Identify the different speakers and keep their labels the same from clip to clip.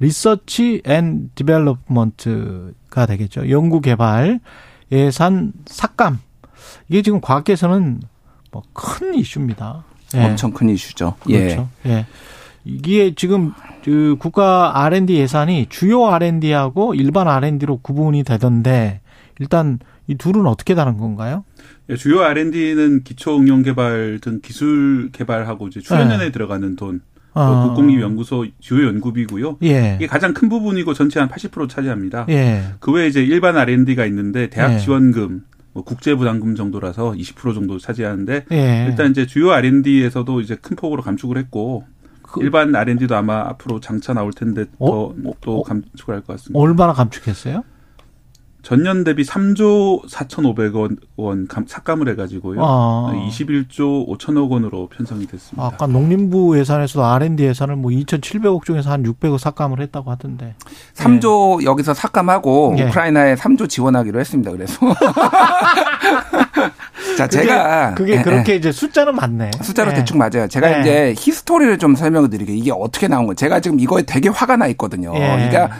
Speaker 1: research and development가 되겠죠. 연구 개발 예산 삭감. 이게 지금 과학계에서는 뭐 큰 이슈입니다.
Speaker 2: 예. 엄청 큰 이슈죠.
Speaker 1: 그렇죠. 예. 예. 이게 지금 그 국가 R&D 예산이 주요 R&D하고 일반 R&D로 구분이 되던데 일단 이 둘은 어떻게 다른 건가요?
Speaker 3: 예, 주요 R&D는 기초 응용 개발 등 기술 개발하고 이제 출연연에 네. 들어가는 돈 어. 국공립연구소 주요 연구비고요. 예. 이게 가장 큰 부분이고 전체 한 80% 차지합니다. 예. 그 외에 이제 일반 R&D가 있는데 대학 예. 지원금, 뭐 국제 부담금 정도라서 20% 정도 차지하는데 예. 일단 이제 주요 R&D에서도 이제 큰 폭으로 감축을 했고 그 일반 R&D도 아마 앞으로 장차 나올 텐데 어? 더또 어? 감축을 할 것 같습니다.
Speaker 1: 얼마나 감축했어요?
Speaker 3: 전년 대비 3조 4,500억 원 삭감을 해가지고요. 아. 21조 5천억 원으로 편성이 됐습니다.
Speaker 1: 아까 농림부 예산에서도 R&D 예산을 뭐 2,700억 중에서 한 600억 삭감을 했다고 하던데.
Speaker 2: 3조 네. 여기서 삭감하고 네. 우크라이나에 3조 지원하기로 했습니다. 그래서. 자, 제가
Speaker 1: 그게, 그게 그렇게 이제 숫자는 맞네.
Speaker 2: 숫자로 네. 대충 맞아요. 제가 네. 이제 히스토리를 좀 설명을 드리게 이게 어떻게 나온 거예요. 제가 지금 이거에 되게 화가 나 있거든요. 그러니까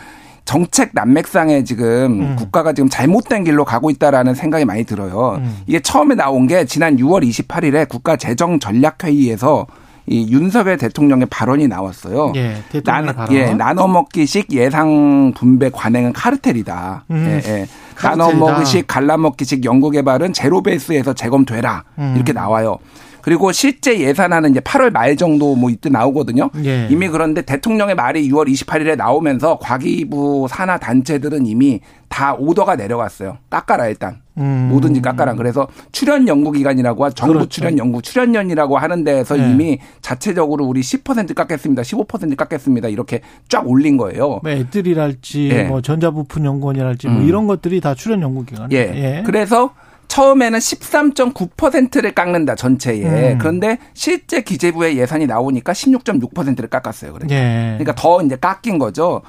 Speaker 2: 정책 난맥상에 지금 음. 국가가 지금 잘못된 길로 가고 있다라는 생각이 많이 들어요. 음. 이게 처음에 나온 게 지난 6월 28일에 국가 재정 전략 회의에서 이 윤석열 대통령의 발언이 나왔어요.
Speaker 1: 예, 대통령
Speaker 2: 발언. 예, 나눠 먹기식 예상 분배 관행은 카르텔이다. 음. 예, 예. 나눠 먹기식 갈라 먹기식 연구 개발은 제로 베이스에서 재검토해라. 음. 이렇게 나와요. 그리고 실제 예산안은 이제 8월 말 정도 뭐 이때 나오거든요. 예. 이미 그런데 대통령의 말이 6월 28일에 나오면서 과기부 산하 단체들은 이미 다 오더가 내려갔어요. 깎아라 일단. 음. 뭐든지 깎아라. 그래서 출연 연구 기관이라고 정부 그렇죠. 출연 연구 출연연이라고 하는 데에서 네. 이미 자체적으로 우리 10% 깎겠습니다. 15% 깎겠습니다. 이렇게 쫙 올린 거예요.
Speaker 1: 뭐 애들이랄지 예. 뭐 전자부품 연구원이랄지 뭐 음. 이런 것들이 다 출연 연구 기관.
Speaker 2: 예. 예. 그래서 처음에는 13.9%를 깎는다 전체에. 음. 그런데 실제 기재부의 예산이 나오니까 16.6%를 깎았어요. 그러니까. 예. 그러니까 더 이제 깎인 거죠.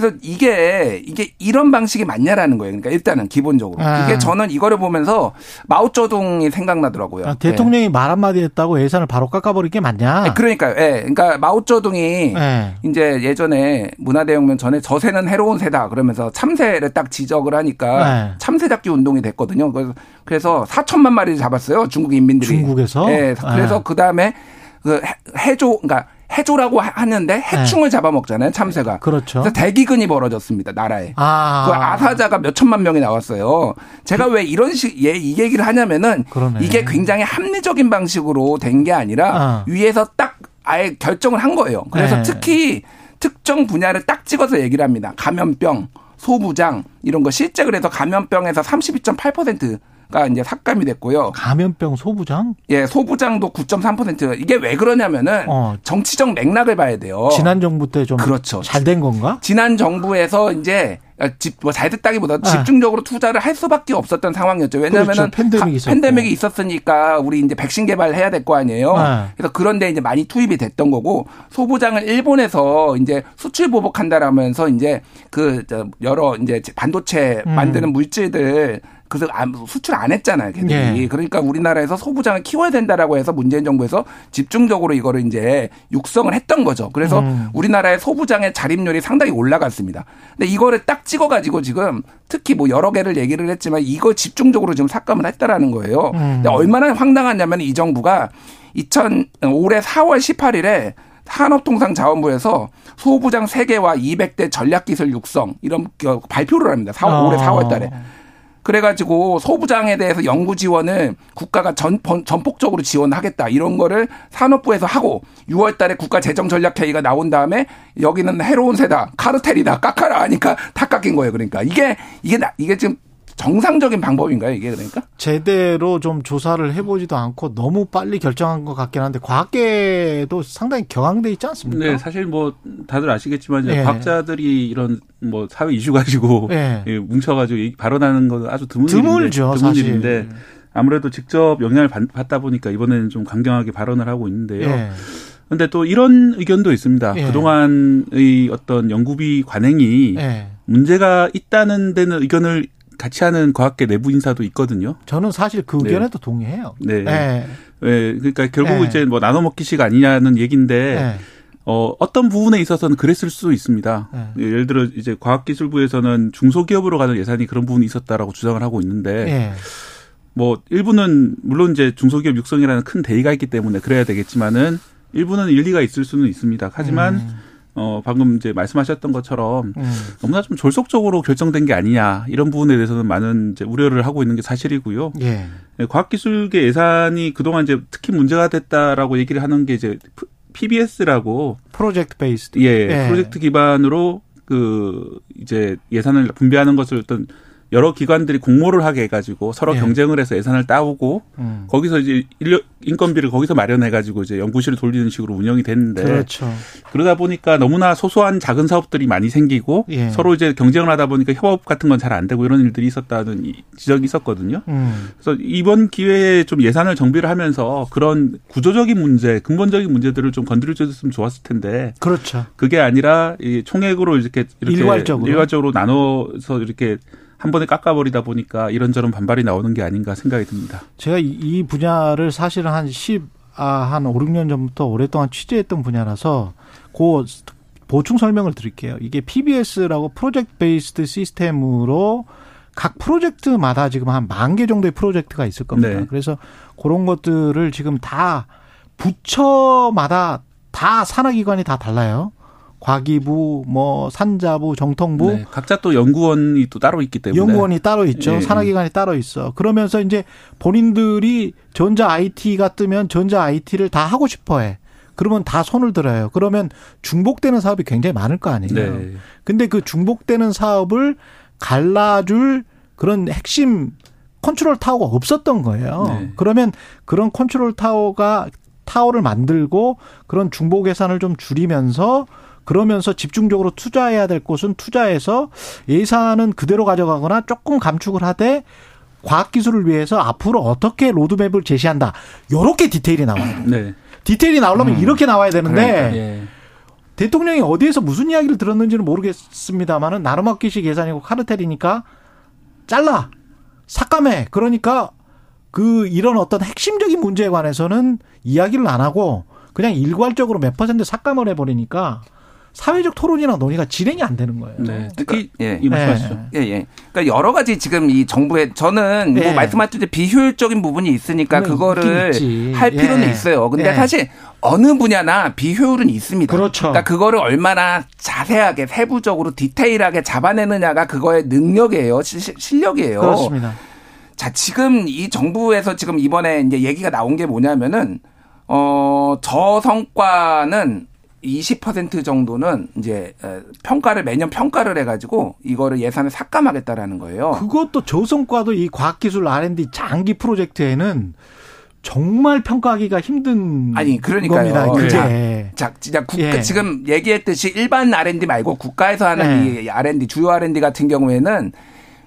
Speaker 2: 그래서 이게 이게 이런 방식이 맞냐라는 거예요. 그러니까 일단은 기본적으로 아. 이게 저는 이거를 보면서 마오쩌둥이 생각나더라고요. 아,
Speaker 1: 대통령이 네. 말 한마디 했다고 예산을 바로 깎아버릴 게 맞냐?
Speaker 2: 네, 그러니까요. 예. 네. 그러니까 마오쩌둥이 네. 이제 예전에 문화대혁명 전에 저세는 해로운 새다 그러면서 참새를 딱 지적을 하니까 네. 참새 잡기 운동이 됐거든요. 그래서 그래서 4천만 마리를 잡았어요. 중국 인민들이.
Speaker 1: 중국에서?
Speaker 2: 네. 그래서 네. 그 다음에 그 해조 그러니까 해조라고 하는데 해충을 네. 잡아먹잖아요 참새가.
Speaker 1: 그렇죠.
Speaker 2: 그래서 대기근이 벌어졌습니다 나라에. 아. 그 아사자가 몇 천만 명이 나왔어요. 제가 그, 왜 이런 식, 예, 이 얘기를 하냐면은 그러네. 이게 굉장히 합리적인 방식으로 된 게 아니라 아. 위에서 딱 아예 결정을 한 거예요. 그래서 네. 특히 특정 분야를 딱 찍어서 얘기를 합니다. 감염병, 소부장 이런 거 실제 그래서 감염병에서 32.8% 가 이제 삭감이 됐고요.
Speaker 1: 감염병 소부장?
Speaker 2: 예, 소부장도 9.3% 이게 왜 그러냐면은 어. 정치적 맥락을 봐야 돼요.
Speaker 1: 지난 정부 때 좀 그렇죠. 잘 된 건가?
Speaker 2: 지난 정부에서 이제 집뭐 잘 됐다기보다 네. 집중적으로 투자를 할 수밖에 없었던 상황이었죠. 왜냐하면 그렇죠.
Speaker 1: 팬데믹이,
Speaker 2: 팬데믹이 있었으니까 우리 이제 백신 개발해야 될 거 아니에요. 네. 그래서 그런데 이제 많이 투입이 됐던 거고 소부장을 일본에서 이제 수출 보복한다라면서 이제 그 여러 이제 반도체 음. 만드는 물질들 그래서 수출 안 했잖아요, 걔들이. 예. 그러니까 우리나라에서 소부장을 키워야 된다라고 해서 문재인 정부에서 집중적으로 이거를 이제 육성을 했던 거죠. 그래서 음. 우리나라의 소부장의 자립률이 상당히 올라갔습니다. 근데 이거를 딱 찍어가지고 지금 특히 뭐 여러 개를 얘기를 했지만 이거 집중적으로 지금 삭감을 했다라는 거예요. 음. 근데 얼마나 황당하냐면 이 정부가 2000 올해 4월 18일에 산업통상자원부에서 소부장 3개와 200대 전략기술 육성 이런 발표를 합니다. 4월, 어. 올해 4월 달에. 그래가지고 소부장에 대해서 연구 지원을 국가가 전, 전폭적으로 지원하겠다. 이런 거를 산업부에서 하고 6월 달에 국가 재정 전략 회의가 나온 다음에 여기는 해로운 새다. 카르텔이다. 깎아라. 하니까 다 깎인 거예요. 그러니까 이게 이게 이게 지금 정상적인 방법인가요, 이게 그러니까?
Speaker 1: 제대로 좀 조사를 해보지도 않고 너무 빨리 결정한 것 같긴 한데 과학계도 상당히 격앙돼 있지 않습니까?
Speaker 3: 네, 사실 뭐 다들 아시겠지만 네. 과학자들이 이런 뭐 사회 이슈 가지고 네. 뭉쳐가지고 발언하는 건 아주 드문
Speaker 1: 드물죠,
Speaker 3: 드문 일인데 아무래도 직접 영향을 받다 보니까 이번에는 좀 강경하게 발언을 하고 있는데요. 네. 근데 또 이런 의견도 있습니다. 예. 그동안의 어떤 연구비 관행이 예. 문제가 있다는 데는 의견을 같이 하는 과학계 내부 인사도 있거든요.
Speaker 1: 저는 사실 그 네. 의견에도 네. 동의해요.
Speaker 3: 네. 네. 네. 그러니까 결국 네. 이제 뭐 나눠 먹기식 아니냐는 얘기인데 네. 어, 어떤 부분에 있어서는 그랬을 수도 있습니다. 네. 예를 들어 이제 과학기술부에서는 중소기업으로 가는 예산이 그런 부분이 있었다라고 주장을 하고 있는데 네. 뭐 일부는 물론 이제 중소기업 육성이라는 큰 대의가 있기 때문에 그래야 되겠지만은 일부는 일리가 있을 수는 있습니다. 하지만 음. 어, 방금 이제 말씀하셨던 것처럼 음. 너무나 좀 졸속적으로 결정된 게 아니냐 이런 부분에 대해서는 많은 이제 우려를 하고 있는 게 사실이고요. 예. 네, 과학기술계 예산이 그동안 이제 특히 문제가 됐다라고 얘기를 하는 게 이제 PBS라고
Speaker 1: 프로젝트 based
Speaker 3: 예, 예. 프로젝트 기반으로 그 이제 예산을 분배하는 것을 어떤 여러 기관들이 공모를 하게 해가지고 서로 예. 경쟁을 해서 예산을 따오고 음. 거기서 이제 인력 인건비를 거기서 마련해가지고 이제 연구실을 돌리는 식으로 운영이 됐는데
Speaker 1: 그렇죠.
Speaker 3: 그러다 보니까 너무나 소소한 작은 사업들이 많이 생기고 예. 서로 이제 경쟁을 하다 보니까 협업 같은 건 잘 안 되고 이런 일들이 있었다는 지적이 있었거든요. 음. 그래서 이번 기회에 좀 예산을 정비를 하면서 그런 구조적인 문제, 근본적인 문제들을 좀 건드려 줬으면 좋았을 텐데
Speaker 1: 그렇죠.
Speaker 3: 그게 아니라 이 총액으로 이렇게 이렇게 일괄적으로, 일괄적으로 나눠서 이렇게 한 번에 깎아버리다 보니까 이런저런 반발이 나오는 게 아닌가 생각이 듭니다.
Speaker 1: 제가 이 분야를 사실은 한 10, 아, 한 5, 6년 전부터 오랫동안 취재했던 분야라서 그 보충 설명을 드릴게요. 이게 PBS라고 프로젝트 베이스드 시스템으로 각 프로젝트마다 지금 한 만 개 정도의 프로젝트가 있을 겁니다. 네. 그래서 그런 것들을 지금 다 부처마다 다 산하기관이 다 달라요. 과기부, 뭐 산자부, 정통부 네,
Speaker 3: 각자 또 연구원이 또 따로 있기 때문에
Speaker 1: 연구원이 따로 있죠. 예. 산하기관이 따로 있어. 그러면서 이제 본인들이 전자 IT가 뜨면 전자 IT를 다 하고 싶어해. 그러면 다 손을 들어요. 그러면 중복되는 사업이 굉장히 많을 거 아니에요. 네. 근데 그 중복되는 사업을 갈라줄 그런 핵심 컨트롤 타워가 없었던 거예요. 네. 그러면 그런 컨트롤 타워가 타워를 만들고 그런 중복 예산을 좀 줄이면서 그러면서 집중적으로 투자해야 될 곳은 투자해서 예산은 그대로 가져가거나 조금 감축을 하되 과학기술을 위해서 앞으로 어떻게 로드맵을 제시한다. 요렇게 디테일이 나와야 돼요. 네. 디테일이 나오려면 음. 이렇게 나와야 되는데 그러니까, 예. 대통령이 어디에서 무슨 이야기를 들었는지는 모르겠습니다만은 나름학기식 예산이고 카르텔이니까 잘라 삭감해 그러니까 그 이런 어떤 핵심적인 문제에 관해서는 이야기를 안 하고 그냥 일괄적으로 몇 퍼센트 삭감을 해버리니까 사회적 토론이나 논의가 진행이 안 되는 거예요. 네.
Speaker 2: 특히 그러니까, 예, 이 말씀하시죠. 예, 예. 그러니까 여러 가지 지금 이 정부의 저는 뭐 예. 뭐 말씀하셨듯이 비효율적인 부분이 있으니까 그거를 할 필요는 예. 있어요. 근데 예. 사실 어느 분야나 비효율은 있습니다.
Speaker 1: 그렇죠.
Speaker 2: 그러니까 그거를 얼마나 자세하게 세부적으로 디테일하게 잡아내느냐가 그거의 능력이에요. 시, 실력이에요.
Speaker 1: 그렇습니다.
Speaker 2: 자, 지금 이 정부에서 지금 이번에 이제 얘기가 나온 게 뭐냐면은 어, 저 성과는 20% 정도는 이제 평가를 매년 평가를 해가지고 이거를 예산을 삭감하겠다라는 거예요.
Speaker 1: 그것도 조성과도 이 과학기술 R&D 장기 프로젝트에는 정말 평가하기가 힘든
Speaker 2: 아니 그러니까요. 겁니다. 자, 자, 진짜 국, 예. 지금 얘기했듯이 일반 R&D 말고 국가에서 하는 예. 이 R&D 주요 R&D 같은 경우에는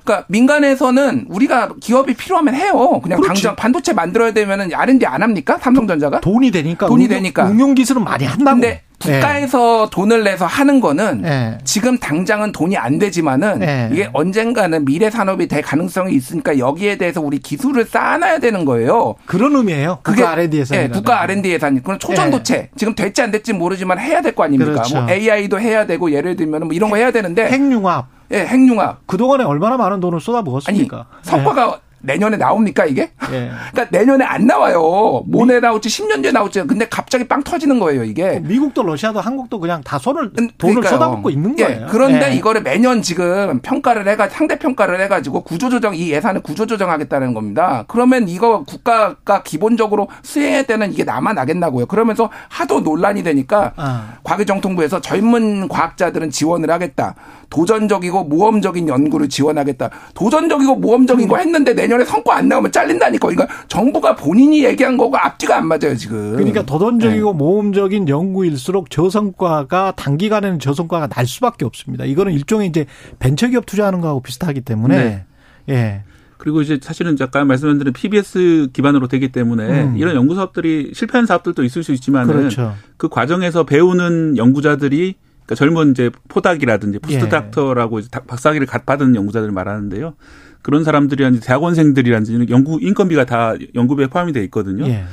Speaker 2: 그러니까 민간에서는 우리가 기업이 필요하면 해요. 그냥 그렇지. 당장 반도체 만들어야 되면은 R&D 안 합니까? 삼성전자가?
Speaker 1: 돈이 되니까.
Speaker 2: 돈이 응용, 되니까.
Speaker 1: 응용 기술은 많이 한다고.
Speaker 2: 근데 국가에서 네. 돈을 내서 하는 거는 네. 지금 당장은 돈이 안 되지만은 네. 이게 언젠가는 미래 산업이 될 가능성이 있으니까 여기에 대해서 우리 기술을 쌓아놔야 되는 거예요.
Speaker 1: 그런 의미예요. 국가 R&D 예산.
Speaker 2: 네, 국가 R&D 예산. 그럼 초전도체 지금 될지 안 될지 모르지만 해야 될 거 아닙니까? 그렇죠. 뭐 AI도 해야 되고 예를 들면 뭐 이런 거 해야 되는데
Speaker 1: 핵융합.
Speaker 2: 예, 핵융합.
Speaker 1: 그동안에 얼마나 많은 돈을 쏟아부었습니까?
Speaker 2: 아니, 성과가 내년에 나옵니까 이게? 예. 그러니까 내년에 안 나와요. 모내 나올지 10년 뒤에 나올지. 근데 갑자기 빵 터지는 거예요 이게.
Speaker 1: 미국도 러시아도 한국도 그냥 다 손을 음, 돈을 그러니까요. 쏟아붓고 있는 예. 거예요.
Speaker 2: 예. 그런데 예. 이거를 매년 지금 평가를 해가 상대 평가를 해가지고 구조조정 이 예산을 구조조정하겠다는 겁니다. 그러면 이거 국가가 기본적으로 수행해야 되는 이게 남아나겠나고요. 그러면서 하도 논란이 되니까 아. 과기정통부에서 젊은 과학자들은 지원을 하겠다. 도전적이고 모험적인 연구를 지원하겠다. 도전적이고 모험적인 거 했는데 내년에 성과 안 나오면 잘린다니까. 그러니까 정부가 본인이 얘기한 거고 앞뒤가 안 맞아요, 지금.
Speaker 1: 그러니까 도전적이고 네. 모험적인 연구일수록 저성과가 단기간에는 저성과가 날 수밖에 없습니다. 이거는 일종의 이제 벤처기업 투자하는 거하고 비슷하기 때문에 네. 예.
Speaker 3: 그리고 이제 사실은 잠깐 말씀드린 PBS 기반으로 되기 때문에 음. 이런 연구 사업들이 실패한 사업들도 있을 수 있지만은 그렇죠. 그 과정에서 배우는 연구자들이 그러니까 젊은 이제 postdoc이라든지 post doctor라고 예. 박사학위를 받은 연구자들을 말하는데요. 그런 사람들이 대학원생들이라든지 연구 인건비가 다 연구비에 포함이 돼 있거든요. 예.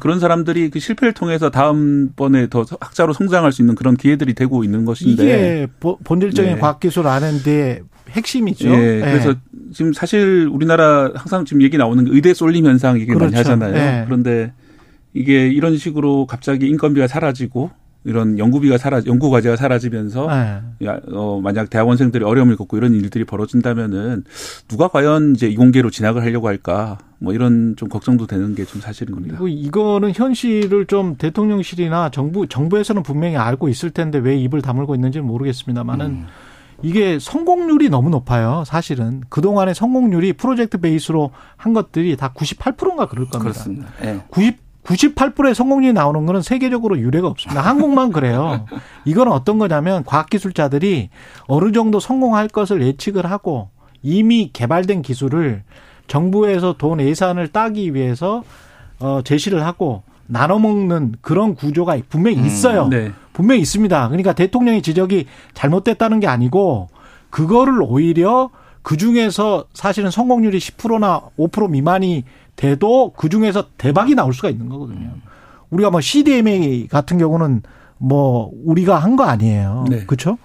Speaker 3: 그런 사람들이 그 실패를 통해서 다음번에 더 학자로 성장할 수 있는 그런 기회들이 되고 있는 것인데
Speaker 1: 이게 본질적인 네. 과학기술 아는데 핵심이죠.
Speaker 3: 예. 그래서 지금 사실 우리나라 항상 지금 얘기 나오는 의대 쏠림 현상 얘기 그렇죠. 많이 하잖아요. 예. 그런데 이게 이런 식으로 갑자기 인건비가 사라지고 이런 연구비가 사라 연구 과제가 사라지면서 네. 어 만약 대학원생들이 어려움을 겪고 이런 일들이 벌어진다면은 누가 과연 이제 이공계로 진학을 하려고 할까 뭐 이런 좀 걱정도 되는 게 좀 사실입니다.
Speaker 1: 그리고 이거는 현실을 좀 대통령실이나 정부 정부에서는 분명히 알고 있을 텐데 왜 입을 다물고 있는지는 모르겠습니다만은 음. 이게 성공률이 너무 높아요. 사실은 그동안의 성공률이 프로젝트 베이스로 한 것들이 다 98%인가 그럴 겁니다.
Speaker 2: 그렇습니다.
Speaker 1: 네. 90 98%의 성공률이 나오는 거는 세계적으로 유례가 없습니다. 한국만 그래요. 이건 어떤 거냐면 과학기술자들이 어느 정도 성공할 것을 예측을 하고 이미 개발된 기술을 정부에서 돈 예산을 따기 위해서 어 제시를 하고 나눠 먹는 그런 구조가 분명히 음, 있어요. 음, 네. 분명히 있습니다. 그러니까 대통령의 지적이 잘못됐다는 게 아니고 그거를 오히려 그 중에서 사실은 성공률이 10%나 5% 미만이 돼도 그 중에서 대박이 나올 수가 있는 거거든요. 우리가 뭐 CDMA 같은 경우는 뭐 우리가 한 거 아니에요. 네. 그렇죠?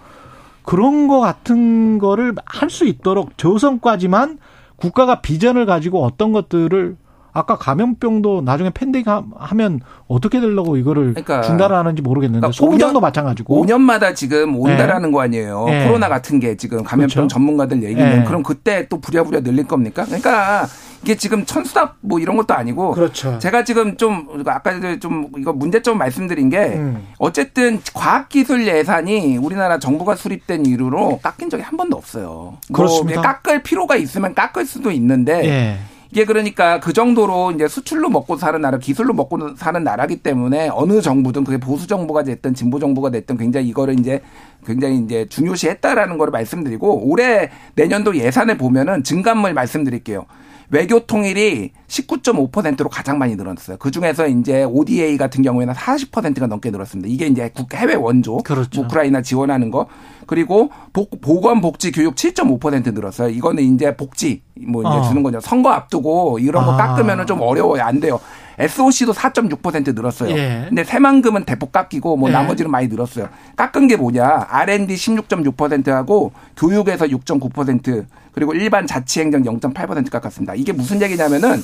Speaker 1: 그런 거 같은 거를 할 수 있도록 저성까지만 국가가 비전을 가지고 어떤 것들을 아까 감염병도 나중에 팬데믹 하면 어떻게 되려고 이거를 그러니까, 중단하는지 모르겠는데 그러니까 소부장도 마찬가지고
Speaker 2: 5년마다 지금 온다라는 네. 거 아니에요. 네. 코로나 같은 게 지금 감염병 그렇죠. 전문가들 얘기는 네. 그럼 그때 또 부랴부랴 늘릴 겁니까? 그러니까 이게 지금 천수답 뭐 이런 것도 아니고 그렇죠. 제가 지금 좀 아까 좀 이거 문제점 말씀드린 게 음. 어쨌든 과학기술 예산이 우리나라 정부가 수립된 이후로 깎인 적이 한 번도 없어요. 뭐 그렇습니다. 뭐 깎을 필요가 있으면 깎을 수도 있는데 예. 이게 그러니까 그 정도로 이제 수출로 먹고 사는 나라, 기술로 먹고 사는 나라기 때문에 어느 정부든 그게 보수 정부가 됐든 진보 정부가 됐든 굉장히 이거를 이제 굉장히 이제 중요시했다라는 걸 말씀드리고 올해 내년도 예산을 보면은 증감을 말씀드릴게요. 외교 통일이 19.5%로 가장 많이 늘었어요. 그 중에서 이제 ODA 같은 경우에는 40%가 넘게 늘었습니다. 이게 이제 해외 원조, 그렇죠. 우크라이나 지원하는 거. 그리고 복, 보건 복지 교육 7.5% 늘었어요. 이거는 이제 복지 뭐 이제 어. 주는 거죠. 선거 앞두고 이런 거 아. 깎으면은 좀 어려워요. 안 돼요. SOC도 4.6% 늘었어요. 예. 근데 새만금은 대폭 깎이고 뭐 예. 나머지는 많이 늘었어요. 깎은 게 뭐냐? R&D 16.6%하고 교육에서 6.9% 그리고 일반 자치행정 0.8% 깎았습니다. 이게 무슨 얘기냐면은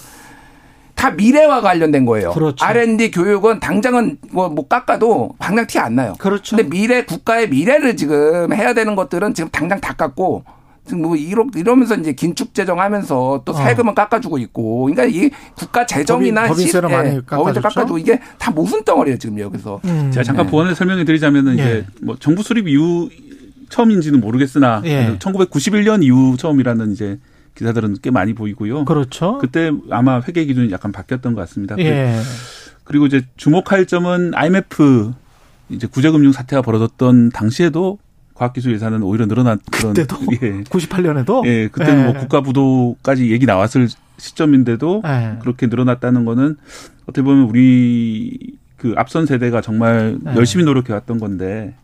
Speaker 2: 다 미래와 관련된 거예요. 그렇죠. R&D 교육은 당장은 뭐, 뭐 깎아도 방향 티안 나요. 그렇죠. 근데 미래 국가의 미래를 지금 해야 되는 것들은 지금 당장 다 깎고 뭐 이러, 이러면서 이제 긴축 재정하면서 또 어. 세금은 어. 깎아주고 있고, 그러니까 이 국가 재정이나
Speaker 1: 법인, 세를 많이 예, 깎아주죠.
Speaker 2: 깎아주고 이게 다 모순 덩어리예요 지금 여기서.
Speaker 3: 음. 제가 잠깐 네. 보완을 설명해 드리자면은 네. 이제 뭐 정부 수립 이후 처음인지는 모르겠으나 예. 1991년 이후 처음이라는 이제 기사들은 꽤 많이 보이고요.
Speaker 1: 그렇죠.
Speaker 3: 그때 아마 회계 기준이 약간 바뀌었던 것 같습니다. 예. 그리고 이제 주목할 점은 IMF 이제 구제금융 사태가 벌어졌던 당시에도 과학기술 예산은 오히려 늘어난
Speaker 1: 그런 그때도 예. 98년에도
Speaker 3: 예 그때는 예. 뭐 국가 부도까지 얘기 나왔을 시점인데도 예. 그렇게 늘어났다는 거는 어떻게 보면 우리 그 앞선 세대가 정말 예. 열심히 노력해 왔던 건데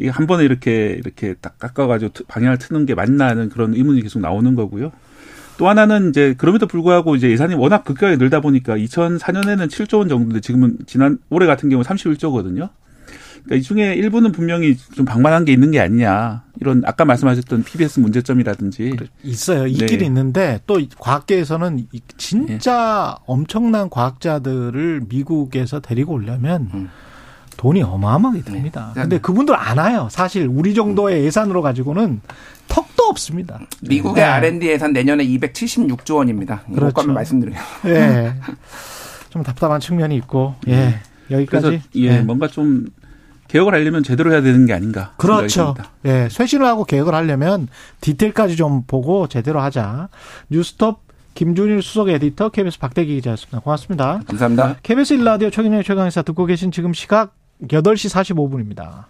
Speaker 3: 이게 한 번에 이렇게 이렇게 딱 깎아가지고 방향을 트는 게 맞나 하는 그런 의문이 계속 나오는 거고요. 또 하나는 이제 그럼에도 불구하고 이제 예산이 워낙 급격하게 늘다 보니까 2004년에는 7조 원 정도인데 지금은 지난 올해 같은 경우 31조거든요. 그러니까 이 중에 일부는 분명히 좀 방만한 게 있는 게 아니냐. 이런 아까 말씀하셨던 PBS 문제점이라든지
Speaker 1: 있어요. 있긴 네. 있는데 또 과학계에서는 진짜 네. 엄청난 과학자들을 미국에서 데리고 오려면 음. 돈이 어마어마하게 듭니다. 네. 근데 그분들 안 와요. 사실 우리 정도의 예산으로 가지고는 턱도 없습니다.
Speaker 2: 미국의 네. R&D 예산 내년에 276조 원입니다. 그렇죠. 말씀드려요.
Speaker 1: 예. 좀 답답한 측면이 있고, 예. 여기까지.
Speaker 3: 예, 예. 뭔가 좀 개혁을 하려면 제대로 해야 되는 게 아닌가.
Speaker 1: 그렇죠. 예. 쇄신을 하고 개혁을 하려면 디테일까지 좀 보고 제대로 하자. 뉴스톱 김준일 수석 에디터, KBS 박대기 기자였습니다. 고맙습니다.
Speaker 2: 감사합니다.
Speaker 1: KBS 일라디오 최근의 최강의사 듣고 계신 지금 시각 8시 45분입니다.